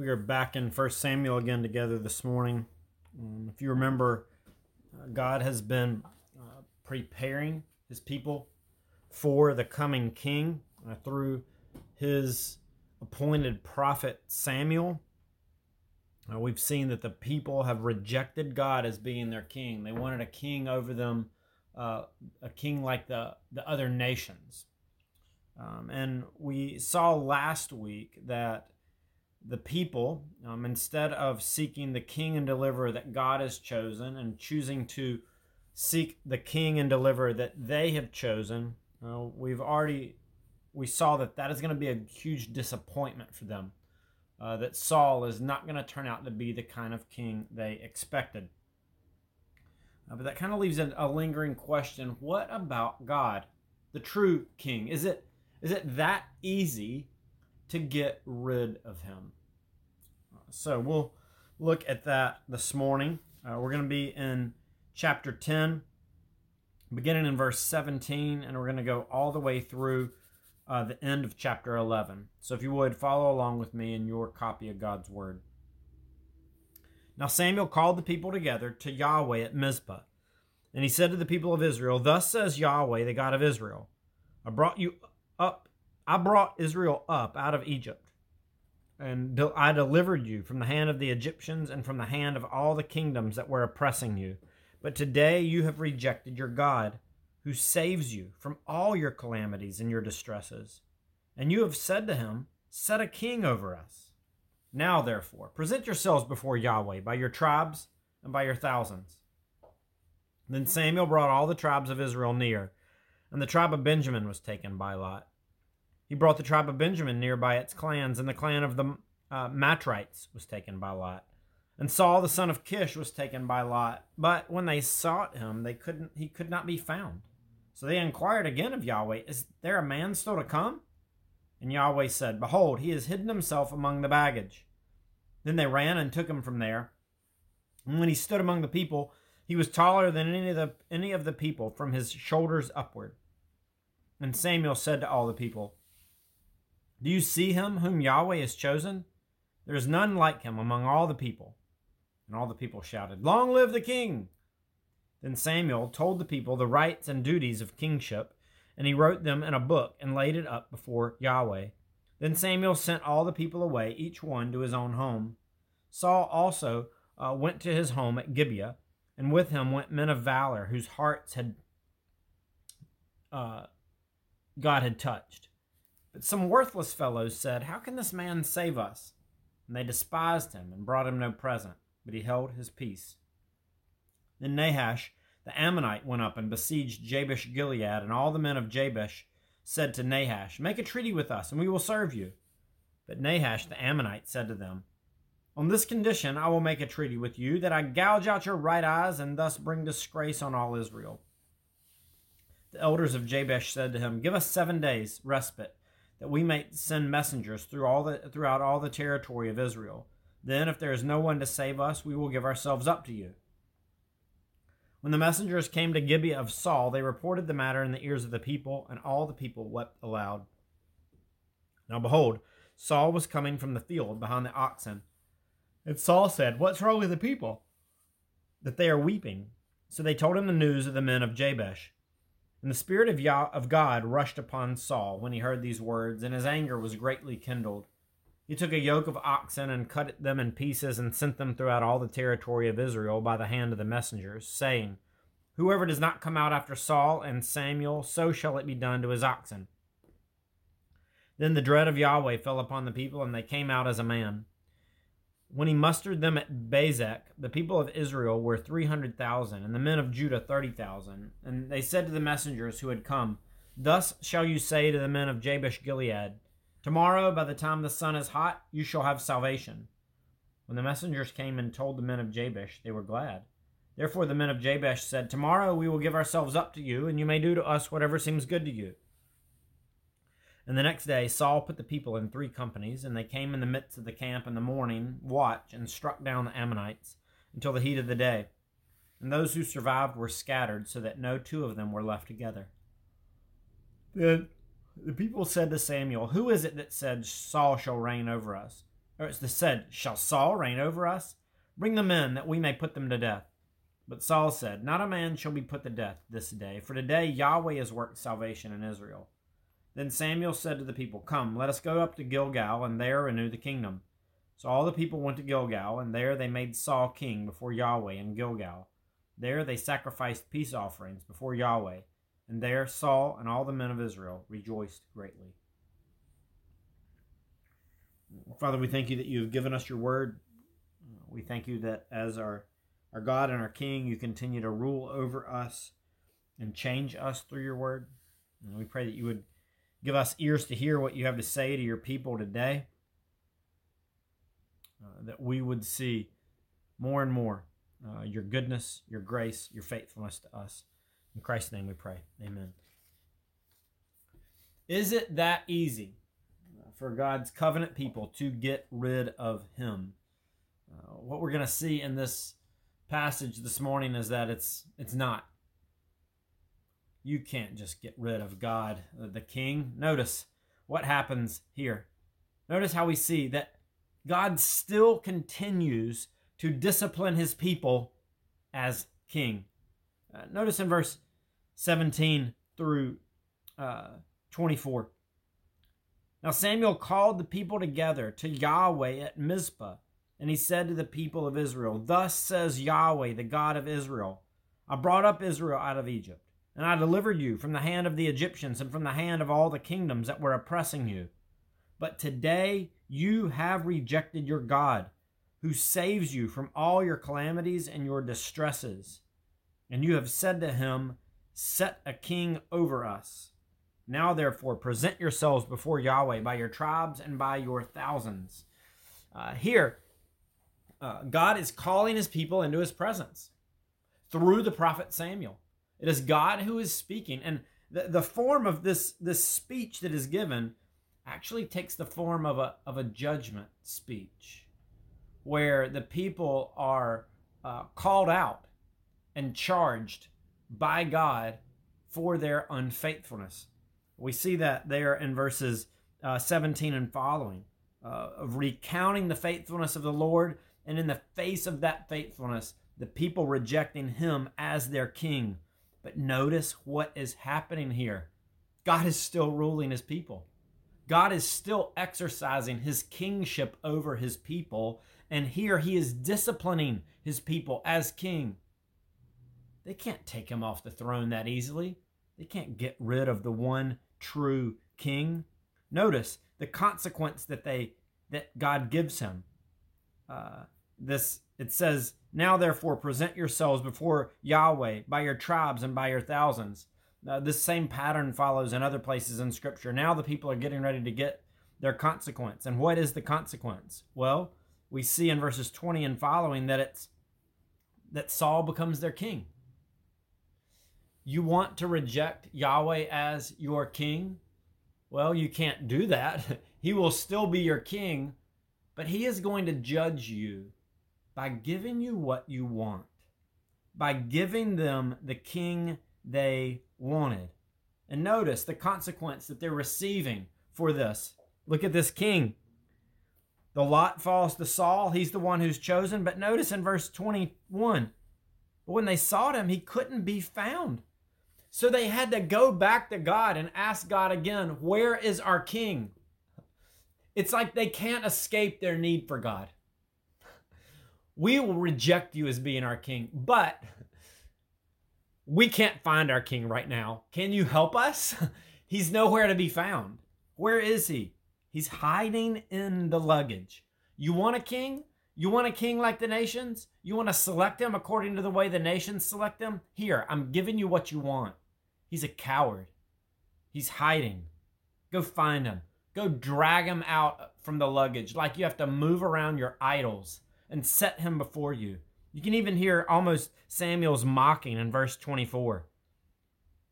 We are back in First Samuel again together this morning. Um, if you remember, uh, God has been uh, preparing his people for the coming king uh, through his appointed prophet Samuel. Uh, we've seen that the people have rejected God as being their king. They wanted a king over them, uh, a king like the, the other nations. Um, and we saw last week that the people, um, instead of seeking the king and deliverer that God has chosen and choosing to seek the king and deliverer that they have chosen, uh, we've already we saw that that is going to be a huge disappointment for them. Uh, that Saul is not going to turn out to be the kind of king they expected. Uh, but that kind of leaves a, a lingering question: What about God, the true king? Is it is it that easy to get rid of him. So we'll look at that this morning. Uh, we're going to be in chapter 10, beginning in verse 17, and we're going to go all the way through uh, the end of chapter 11. So if you would, follow along with me in your copy of God's Word. Now Samuel called the people together to Yahweh at Mizpah. And he said to the people of Israel, Thus says Yahweh, the God of Israel, I brought you I brought Israel up out of Egypt, and I delivered you from the hand of the Egyptians and from the hand of all the kingdoms that were oppressing you. But today you have rejected your God, who saves you from all your calamities and your distresses. And you have said to him, Set a king over us. Now, therefore, present yourselves before Yahweh by your tribes and by your thousands. Then Samuel brought all the tribes of Israel near, and the tribe of Benjamin was taken by Lot. He brought the tribe of Benjamin near by its clans, and the clan of the uh, Matrites was taken by Lot. And Saul the son of Kish was taken by Lot. But when they sought him, they couldn't he could not be found. So they inquired again of Yahweh, Is there a man still to come? And Yahweh said, Behold, he has hidden himself among the baggage. Then they ran and took him from there. And when he stood among the people, he was taller than any of the any of the people from his shoulders upward. And Samuel said to all the people, do you see him whom Yahweh has chosen? There is none like him among all the people. And all the people shouted, Long live the king! Then Samuel told the people the rights and duties of kingship, and he wrote them in a book and laid it up before Yahweh. Then Samuel sent all the people away, each one to his own home. Saul also uh, went to his home at Gibeah, and with him went men of valor whose hearts had uh, God had touched. But some worthless fellows said, How can this man save us? And they despised him and brought him no present, but he held his peace. Then Nahash the Ammonite went up and besieged Jabesh Gilead, and all the men of Jabesh said to Nahash, Make a treaty with us, and we will serve you. But Nahash the Ammonite said to them, On this condition I will make a treaty with you, that I gouge out your right eyes, and thus bring disgrace on all Israel. The elders of Jabesh said to him, Give us seven days' respite that we may send messengers through all the, throughout all the territory of Israel. Then, if there is no one to save us, we will give ourselves up to you. When the messengers came to Gibeah of Saul, they reported the matter in the ears of the people, and all the people wept aloud. Now behold, Saul was coming from the field behind the oxen. And Saul said, What's wrong with the people? That they are weeping. So they told him the news of the men of Jabesh. And the Spirit of, Yah- of God rushed upon Saul when he heard these words, and his anger was greatly kindled. He took a yoke of oxen and cut them in pieces and sent them throughout all the territory of Israel by the hand of the messengers, saying, Whoever does not come out after Saul and Samuel, so shall it be done to his oxen. Then the dread of Yahweh fell upon the people, and they came out as a man. When he mustered them at Bezek, the people of Israel were 300,000, and the men of Judah 30,000. And they said to the messengers who had come, Thus shall you say to the men of Jabesh Gilead, Tomorrow, by the time the sun is hot, you shall have salvation. When the messengers came and told the men of Jabesh, they were glad. Therefore the men of Jabesh said, Tomorrow we will give ourselves up to you, and you may do to us whatever seems good to you. And the next day Saul put the people in three companies, and they came in the midst of the camp in the morning watch and struck down the Ammonites until the heat of the day. And those who survived were scattered, so that no two of them were left together. Then the people said to Samuel, Who is it that said, Saul shall reign over us? or it's said, Shall Saul reign over us? Bring them in, that we may put them to death. But Saul said, Not a man shall be put to death this day, for today Yahweh has worked salvation in Israel. Then Samuel said to the people, Come, let us go up to Gilgal, and there renew the kingdom. So all the people went to Gilgal, and there they made Saul king before Yahweh in Gilgal. There they sacrificed peace offerings before Yahweh, and there Saul and all the men of Israel rejoiced greatly. Father, we thank you that you have given us your word. We thank you that as our, our God and our King, you continue to rule over us and change us through your word. And we pray that you would give us ears to hear what you have to say to your people today, uh, that we would see more and more uh, your goodness, your grace, your faithfulness to us. In Christ's name we pray. Amen. Is it that easy for God's covenant people to get rid of him? Uh, what we're going to see in this passage this morning is that it's it's not. You can't just get rid of God, uh, the king. Notice what happens here. Notice how we see that God still continues to discipline his people as king. Uh, notice in verse 17 through uh, 24. Now Samuel called the people together to Yahweh at Mizpah, and he said to the people of Israel, Thus says Yahweh, the God of Israel I brought up Israel out of Egypt, and I delivered you from the hand of the Egyptians and from the hand of all the kingdoms that were oppressing you. But today you have rejected your God who saves you from all your calamities and your distresses. And you have said to him, Set a king over us. Now, therefore, present yourselves before Yahweh by your tribes and by your thousands. Uh, here, uh, God is calling his people into his presence through the prophet Samuel. It is God who is speaking. And the, the form of this, this speech that is given actually takes the form of a, of a judgment speech where the people are uh, called out and charged by God for their unfaithfulness. We see that there in verses uh, 17 and following uh, of recounting the faithfulness of the Lord, and in the face of that faithfulness, the people rejecting him as their king. But notice what is happening here God is still ruling his people. God is still exercising his kingship over his people, and here he is disciplining his people as king. They can't take him off the throne that easily. They can't get rid of the one true king. Notice the consequence that they that God gives him. Uh, this it says, "Now therefore present yourselves before Yahweh by your tribes and by your thousands." Uh, this same pattern follows in other places in Scripture. Now the people are getting ready to get their consequence, and what is the consequence? Well, we see in verses 20 and following that it's that Saul becomes their king. You want to reject Yahweh as your king? Well, you can't do that. He will still be your king, but he is going to judge you by giving you what you want, by giving them the king they wanted. And notice the consequence that they're receiving for this. Look at this king. The lot falls to Saul. He's the one who's chosen. But notice in verse 21 when they sought him, he couldn't be found. So they had to go back to God and ask God again, Where is our king? It's like they can't escape their need for God. We will reject you as being our king, but we can't find our king right now. Can you help us? He's nowhere to be found. Where is he? He's hiding in the luggage. You want a king? You want a king like the nations? You want to select him according to the way the nations select them? Here, I'm giving you what you want. He's a coward. He's hiding. Go find him. Go drag him out from the luggage like you have to move around your idols and set him before you. You can even hear almost Samuel's mocking in verse 24.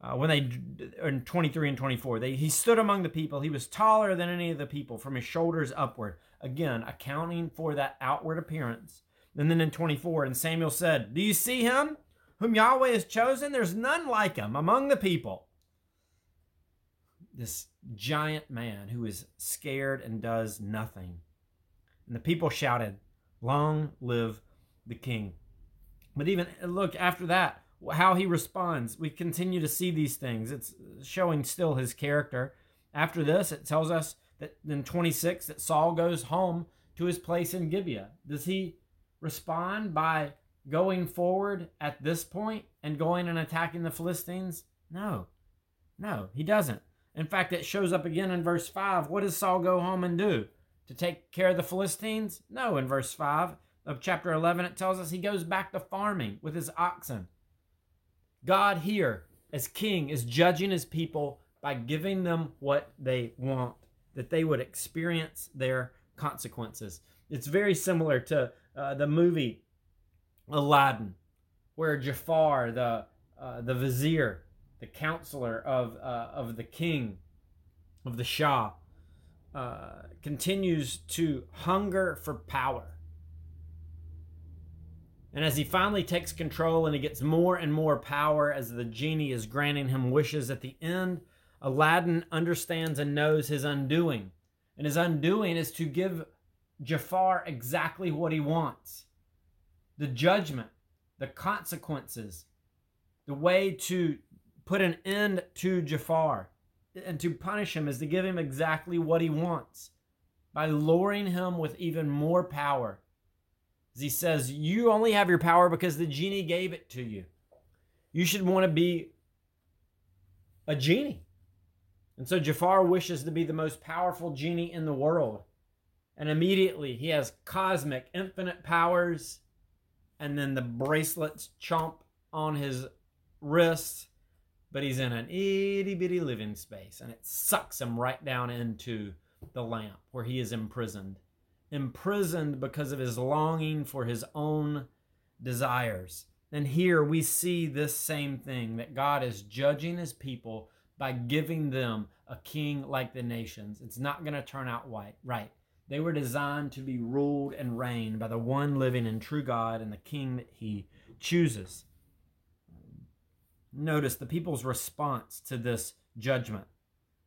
Uh, when they in 23 and 24 they, he stood among the people. He was taller than any of the people from his shoulders upward. Again accounting for that outward appearance. And then in 24 and samuel said do you see him whom yahweh has chosen? There's none like him among the people. This giant man who is scared and does nothing. And the people shouted, Long live the king. But even look after that, how he responds. We continue to see these things. It's showing still his character. After this, it tells us that in 26 that Saul goes home to his place in Gibeah. Does he respond by going forward at this point and going and attacking the Philistines? No. No, he doesn't. In fact, it shows up again in verse 5. What does Saul go home and do? To take care of the Philistines? No, in verse 5 of chapter 11, it tells us he goes back to farming with his oxen. God here, as king, is judging his people by giving them what they want, that they would experience their consequences. It's very similar to uh, the movie Aladdin, where Jafar, the uh, the vizier, the counselor of uh, of the king, of the Shah, uh, continues to hunger for power. And as he finally takes control and he gets more and more power as the genie is granting him wishes at the end, Aladdin understands and knows his undoing. And his undoing is to give Jafar exactly what he wants the judgment, the consequences, the way to put an end to Jafar and to punish him is to give him exactly what he wants by luring him with even more power. As he says, You only have your power because the genie gave it to you. You should want to be a genie. And so Jafar wishes to be the most powerful genie in the world. And immediately he has cosmic, infinite powers. And then the bracelets chomp on his wrists. But he's in an itty bitty living space. And it sucks him right down into the lamp where he is imprisoned. Imprisoned because of his longing for his own desires. And here we see this same thing that God is judging his people by giving them a king like the nations. It's not going to turn out white, right. They were designed to be ruled and reigned by the one living and true God and the king that he chooses. Notice the people's response to this judgment.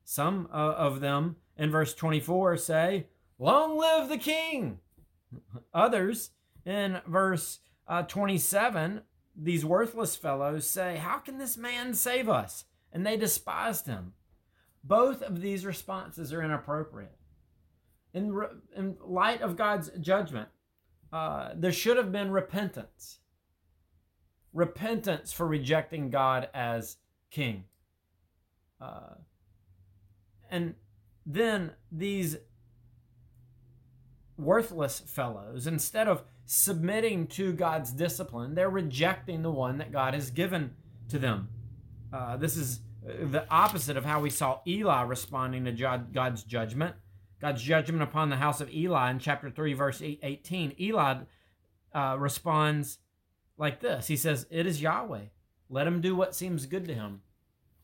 Some uh, of them in verse 24 say, Long live the king! Others in verse uh, 27, these worthless fellows say, How can this man save us? and they despised him. Both of these responses are inappropriate. In, re- in light of God's judgment, uh, there should have been repentance. Repentance for rejecting God as king. Uh, and then these worthless fellows, instead of submitting to God's discipline, they're rejecting the one that God has given to them. Uh, this is uh, the opposite of how we saw Eli responding to God's judgment. God's judgment upon the house of Eli in chapter 3, verse 18. Eli uh, responds like this He says, It is Yahweh. Let him do what seems good to him.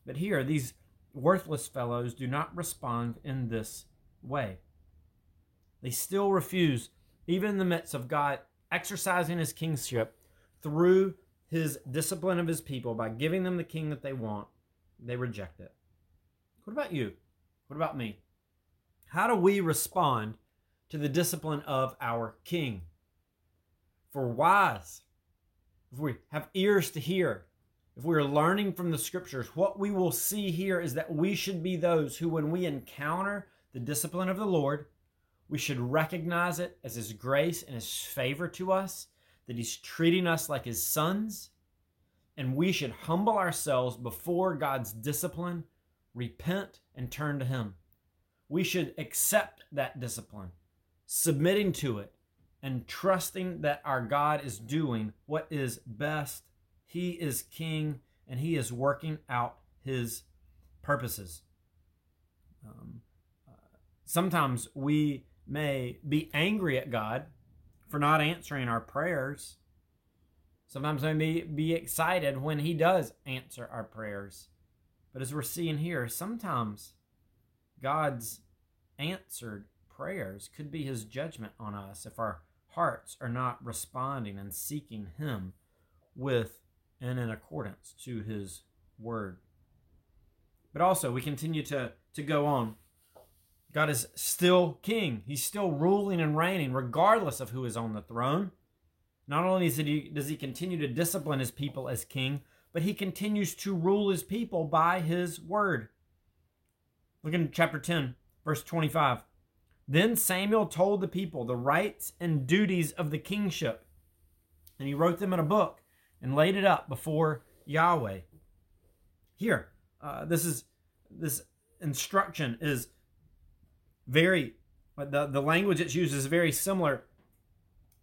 But here, these worthless fellows do not respond in this way. They still refuse, even in the midst of God exercising his kingship through his discipline of his people by giving them the king that they want, they reject it. What about you? What about me? How do we respond to the discipline of our king? For wise, if we have ears to hear, if we are learning from the scriptures, what we will see here is that we should be those who, when we encounter the discipline of the Lord, we should recognize it as His grace and His favor to us that He's treating us like His sons, and we should humble ourselves before God's discipline, repent, and turn to Him. We should accept that discipline, submitting to it, and trusting that our God is doing what is best. He is King, and He is working out His purposes. Um, uh, sometimes we may be angry at God for not answering our prayers. Sometimes we may be excited when He does answer our prayers. But as we're seeing here, sometimes God's answered prayers could be His judgment on us if our hearts are not responding and seeking Him with and in accordance to His word. But also, we continue to, to go on. God is still king. He's still ruling and reigning, regardless of who is on the throne. Not only he, does he continue to discipline his people as king, but he continues to rule his people by his word. Look in chapter 10, verse 25. Then Samuel told the people the rights and duties of the kingship, and he wrote them in a book and laid it up before Yahweh. Here, uh, this is this instruction is very the, the language it's used is very similar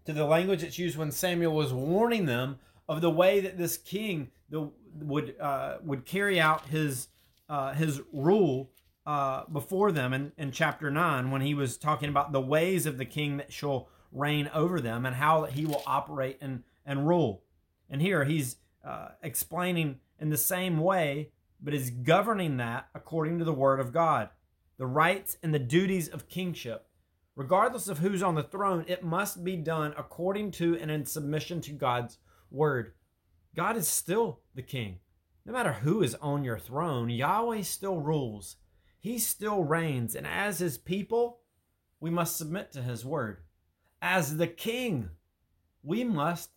to the language it's used when Samuel was warning them of the way that this king the, would uh, would carry out his uh, his rule uh, before them in, in chapter nine when he was talking about the ways of the king that shall reign over them and how he will operate and and rule. And here he's uh, explaining in the same way, but is governing that according to the word of God, the rights and the duties of kingship Regardless of who's on the throne, it must be done according to and in submission to God's word. God is still the king. No matter who is on your throne, Yahweh still rules. He still reigns. And as his people, we must submit to his word. As the king, we must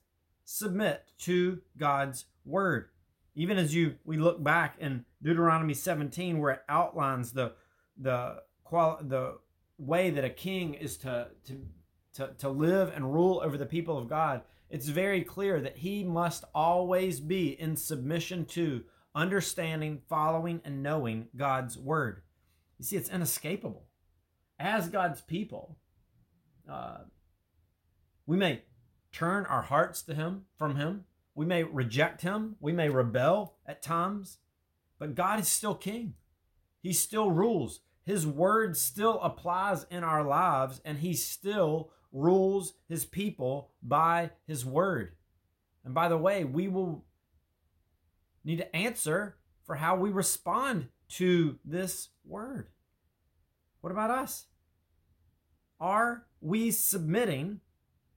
submit to God's word. Even as you we look back in Deuteronomy 17 where it outlines the the the way that a king is to, to, to, to live and rule over the people of God, it's very clear that he must always be in submission to, understanding, following, and knowing God's word. You see, it's inescapable. As God's people, uh, we may turn our hearts to Him from Him. We may reject Him. We may rebel at times. But God is still King. He still rules. His word still applies in our lives, and He still rules His people by His word. And by the way, we will need to answer for how we respond to this word. What about us? Are we submitting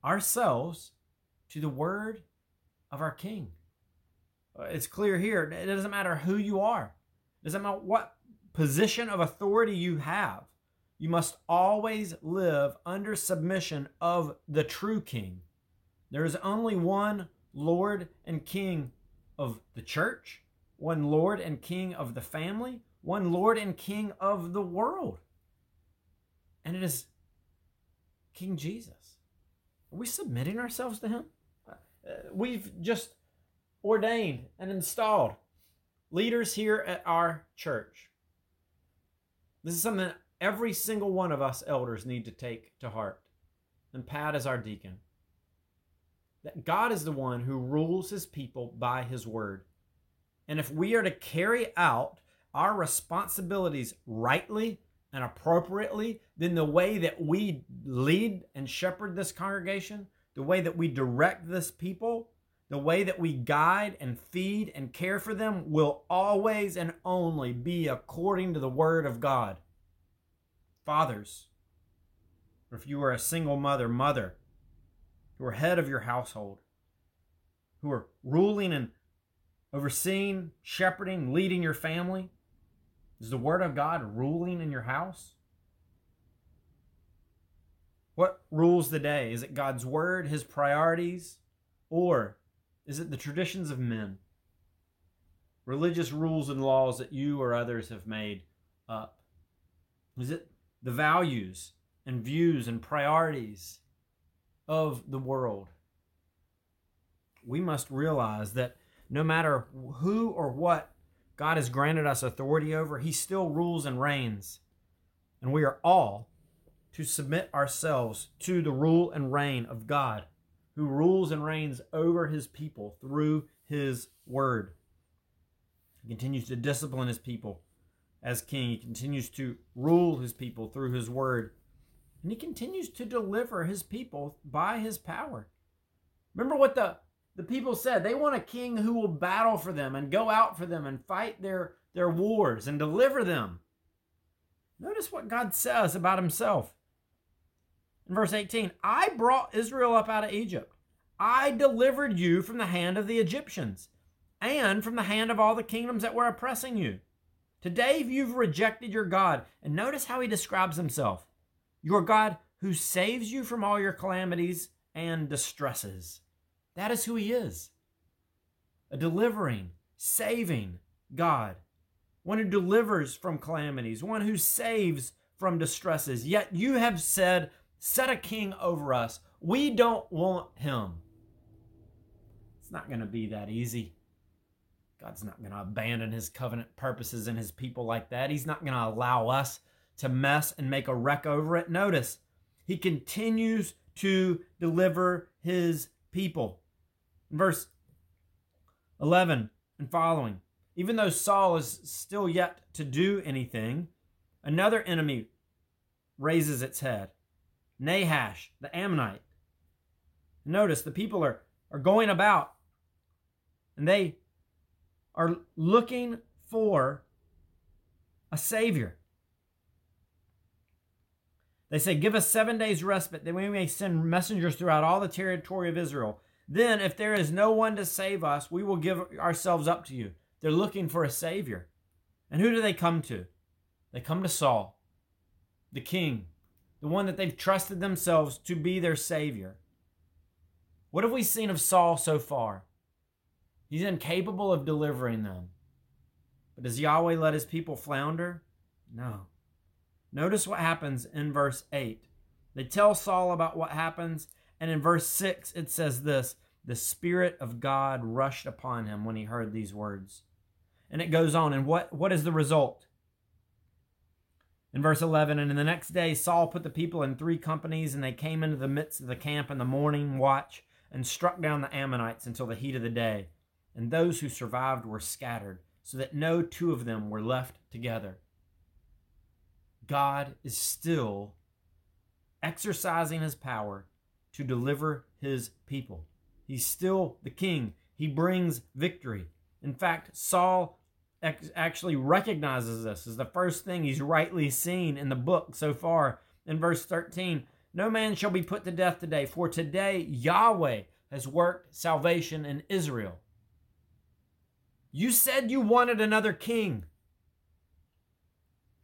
ourselves to the word of our King? Uh, it's clear here. It doesn't matter who you are. It doesn't matter what position of authority you have, you must always live under submission of the true king. There is only one Lord and King of the church, one Lord and King of the family, one Lord and King of the world. And it is King Jesus. Are we submitting ourselves to him? Uh, we've just ordained and installed leaders here at our church. This is something that every single one of us elders need to take to heart. And Pat is our deacon. That God is the one who rules his people by his word. And if we are to carry out our responsibilities rightly and appropriately, then the way that we lead and shepherd this congregation, the way that we direct this people, the way that we guide and feed and care for them will always and only be according to the Word of God. Fathers, or if you are a single mother, mother, who are head of your household, who are ruling and overseeing, shepherding, leading your family, is the Word of God ruling in your house? What rules the day? Is it God's Word, His priorities, or is it the traditions of men? Religious rules and laws that you or others have made up? Is it the values and views and priorities of the world? We must realize that no matter who or what God has granted us authority over, He still rules and reigns. And we are all to submit ourselves to the rule and reign of God who rules and reigns over his people through his word. He continues to discipline his people as king. He continues to rule his people through his word. And he continues to deliver his people by his power. Remember what the, the people said. They want a king who will battle for them and go out for them and fight their, their wars and deliver them. Notice what God says about himself. In verse 18, I brought Israel up out of Egypt. I delivered you from the hand of the Egyptians and from the hand of all the kingdoms that were oppressing you. Today, you've rejected your God. And notice how he describes himself your God who saves you from all your calamities and distresses. That is who he is a delivering, saving God, one who delivers from calamities, one who saves from distresses. Yet you have said, Set a king over us. We don't want him. It's not going to be that easy. God's not going to abandon his covenant purposes and his people like that. He's not going to allow us to mess and make a wreck over it. Notice, he continues to deliver his people. verse 11 and following. Even though Saul is still yet to do anything, another enemy raises its head Nahash, the Ammonite. Notice the people are, are going about and they are looking for a Savior. They say, Give us seven days' respite, that we may send messengers throughout all the territory of Israel. Then, if there is no one to save us, we will give ourselves up to you. They're looking for a Savior. And who do they come to? They come to Saul, the king, the one that they've trusted themselves to be their Savior. What have we seen of Saul so far? He's incapable of delivering them. But does Yahweh let his people flounder? No. Notice what happens in verse 8. They tell Saul about what happens, and in verse 6 it says this The Spirit of God rushed upon him when he heard these words. And it goes on, and what, what is the result? In verse 11, and in the next day Saul put the people in three companies, and they came into the midst of the camp in the morning watch and struck down the Ammonites until the heat of the day. And those who survived were scattered, so that no two of them were left together. God is still exercising his power to deliver his people. He's still the king. He brings victory. In fact, Saul actually recognizes this as the first thing he's rightly seen in the book so far. In verse 13, no man shall be put to death today, for today Yahweh has worked salvation in Israel. You said you wanted another king.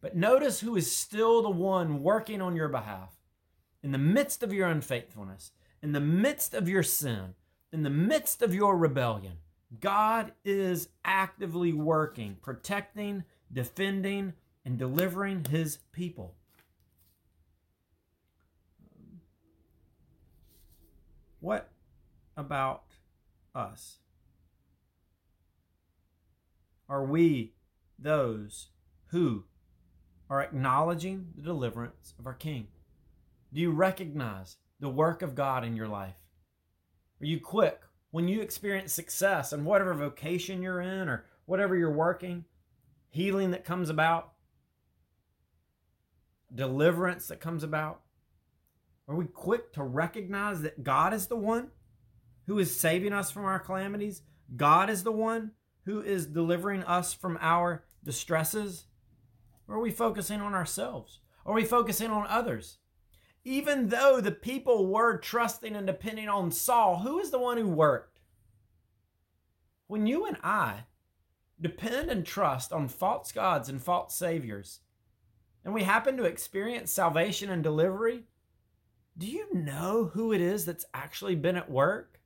But notice who is still the one working on your behalf. In the midst of your unfaithfulness, in the midst of your sin, in the midst of your rebellion, God is actively working, protecting, defending, and delivering his people. What about us? Are we those who are acknowledging the deliverance of our King? Do you recognize the work of God in your life? Are you quick when you experience success in whatever vocation you're in or whatever you're working, healing that comes about, deliverance that comes about? Are we quick to recognize that God is the one who is saving us from our calamities? God is the one who is delivering us from our distresses? Or are we focusing on ourselves? Are we focusing on others? Even though the people were trusting and depending on Saul, who is the one who worked? When you and I depend and trust on false gods and false saviors, and we happen to experience salvation and delivery, do you know who it is that's actually been at work?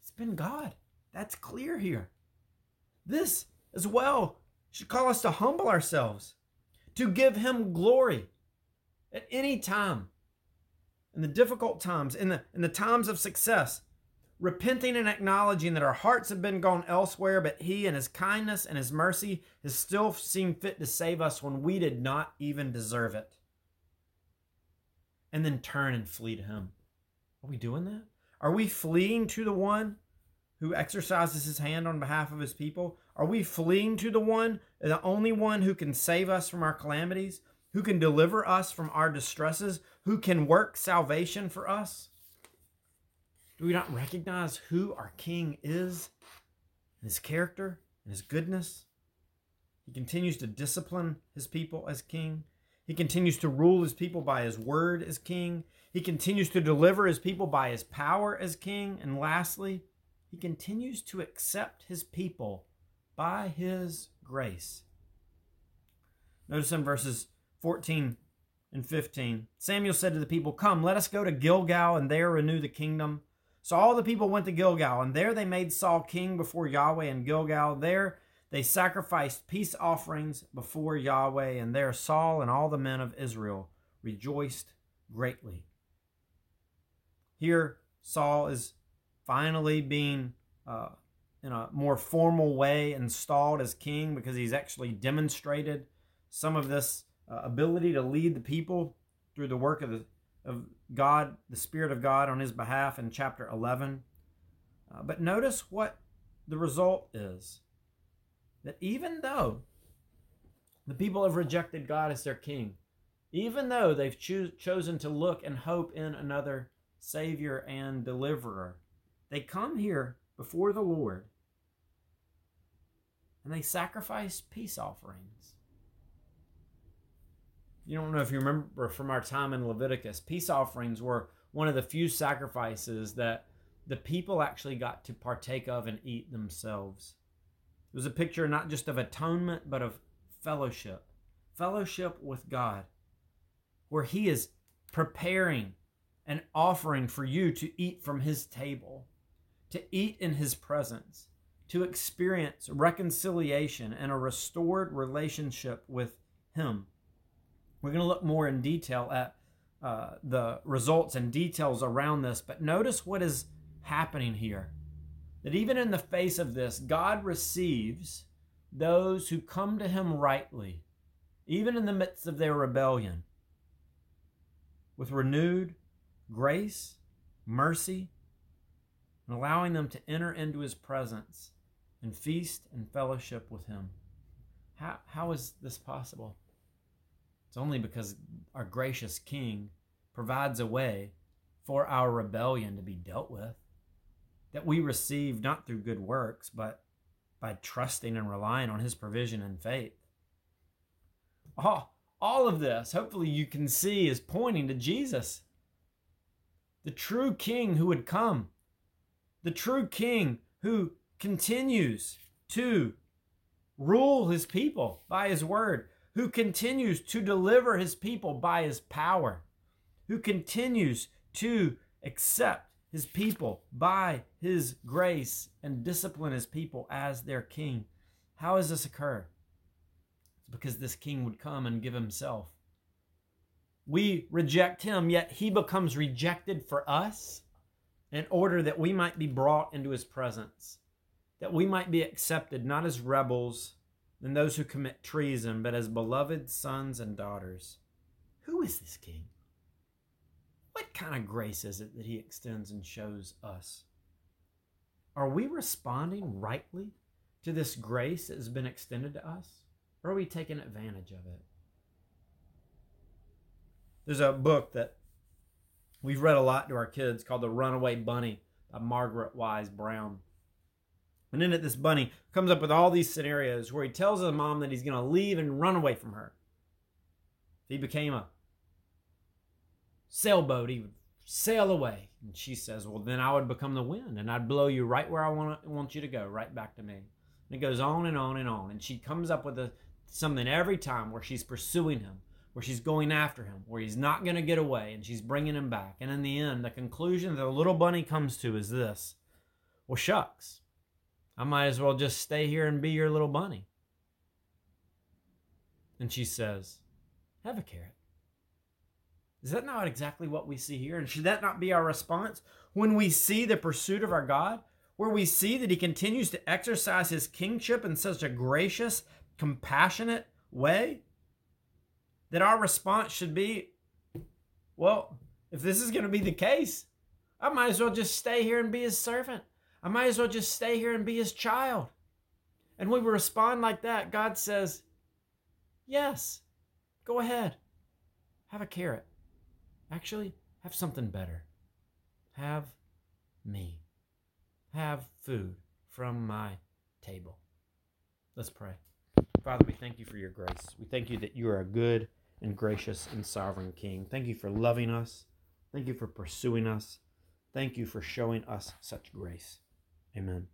It's been God. That's clear here. This as well should call us to humble ourselves to give him glory at any time. In the difficult times, in the, in the times of success, repenting and acknowledging that our hearts have been gone elsewhere, but He, in His kindness and His mercy, has still seen fit to save us when we did not even deserve it. And then turn and flee to Him. Are we doing that? Are we fleeing to the one who exercises His hand on behalf of His people? Are we fleeing to the one, the only one who can save us from our calamities, who can deliver us from our distresses, who can work salvation for us? Do we not recognize who our King is, and his character, and his goodness? He continues to discipline his people as king. He continues to rule his people by his word as king. He continues to deliver his people by his power as king. And lastly, he continues to accept his people by his grace. Notice in verses 14 and 15. Samuel said to the people, Come, let us go to Gilgal and there renew the kingdom. So all the people went to Gilgal, and there they made Saul king before Yahweh in Gilgal. There they sacrificed peace offerings before Yahweh, and there Saul and all the men of Israel rejoiced greatly. Here, Saul is finally being, uh, in a more formal way, installed as king because he's actually demonstrated some of this uh, ability to lead the people through the work of, the, of God, the Spirit of God on his behalf in chapter 11. Uh, but notice what the result is that even though the people have rejected God as their king, even though they've cho- chosen to look and hope in another Savior and Deliverer, they come here before the Lord and they sacrifice peace offerings. You don't know if you remember from our time in Leviticus, peace offerings were one of the few sacrifices that the people actually got to partake of and eat themselves. It was a picture not just of atonement, but of fellowship. Fellowship with God, where He is preparing an offering for you to eat from His table, to eat in His presence, to experience reconciliation and a restored relationship with Him. We're going to look more in detail at uh, the results and details around this, but notice what is happening here. That even in the face of this, God receives those who come to Him rightly, even in the midst of their rebellion, with renewed grace, mercy, and allowing them to enter into His presence and feast and fellowship with Him. How, how is this possible? It's only because our gracious King provides a way for our rebellion to be dealt with, that we receive not through good works, but by trusting and relying on His provision and faith. All, all of this, hopefully, you can see, is pointing to Jesus, the true King who would come, the true King who continues to rule His people by His word who continues to deliver his people by his power, who continues to accept his people by his grace and discipline his people as their king. How does this occur? It's because this king would come and give himself. We reject him, yet he becomes rejected for us in order that we might be brought into his presence, that we might be accepted not as rebels than those who commit treason, but as beloved sons and daughters. Who is this king? What kind of grace is it that he extends and shows us? Are we responding rightly to this grace that has been extended to us? Or are we taking advantage of it? There's a book that we've read a lot to our kids called The Runaway Bunny by Margaret Wise Brown. And in it, this bunny comes up with all these scenarios where he tells the mom that he's going to leave and run away from her. He became a sailboat, he would sail away. And she says, Well, then I would become the wind and I'd blow you right where I want, want you to go, right back to me. And it goes on and on and on. And she comes up with a, something every time where she's pursuing him, where she's going after him, where he's not going to get away, and she's bringing him back. And in the end, the conclusion that the little bunny comes to is this Well, shucks. I might as well just stay here and be your little bunny. And she says, Have a carrot. Is that not exactly what we see here? And should that not be our response when we see the pursuit of our God, where we see that He continues to exercise His kingship in such a gracious, compassionate way? That our response should be, Well, if this is going to be the case, I might as well just stay here and be His servant. I might as well just stay here and be his child. And we respond like that, God says, Yes, go ahead. Have a carrot. Actually, have something better. Have me. Have food from my table. Let's pray. Father, we thank you for your grace. We thank you that you are a good and gracious and sovereign King. Thank you for loving us. Thank you for pursuing us. Thank you for showing us such grace. Amen.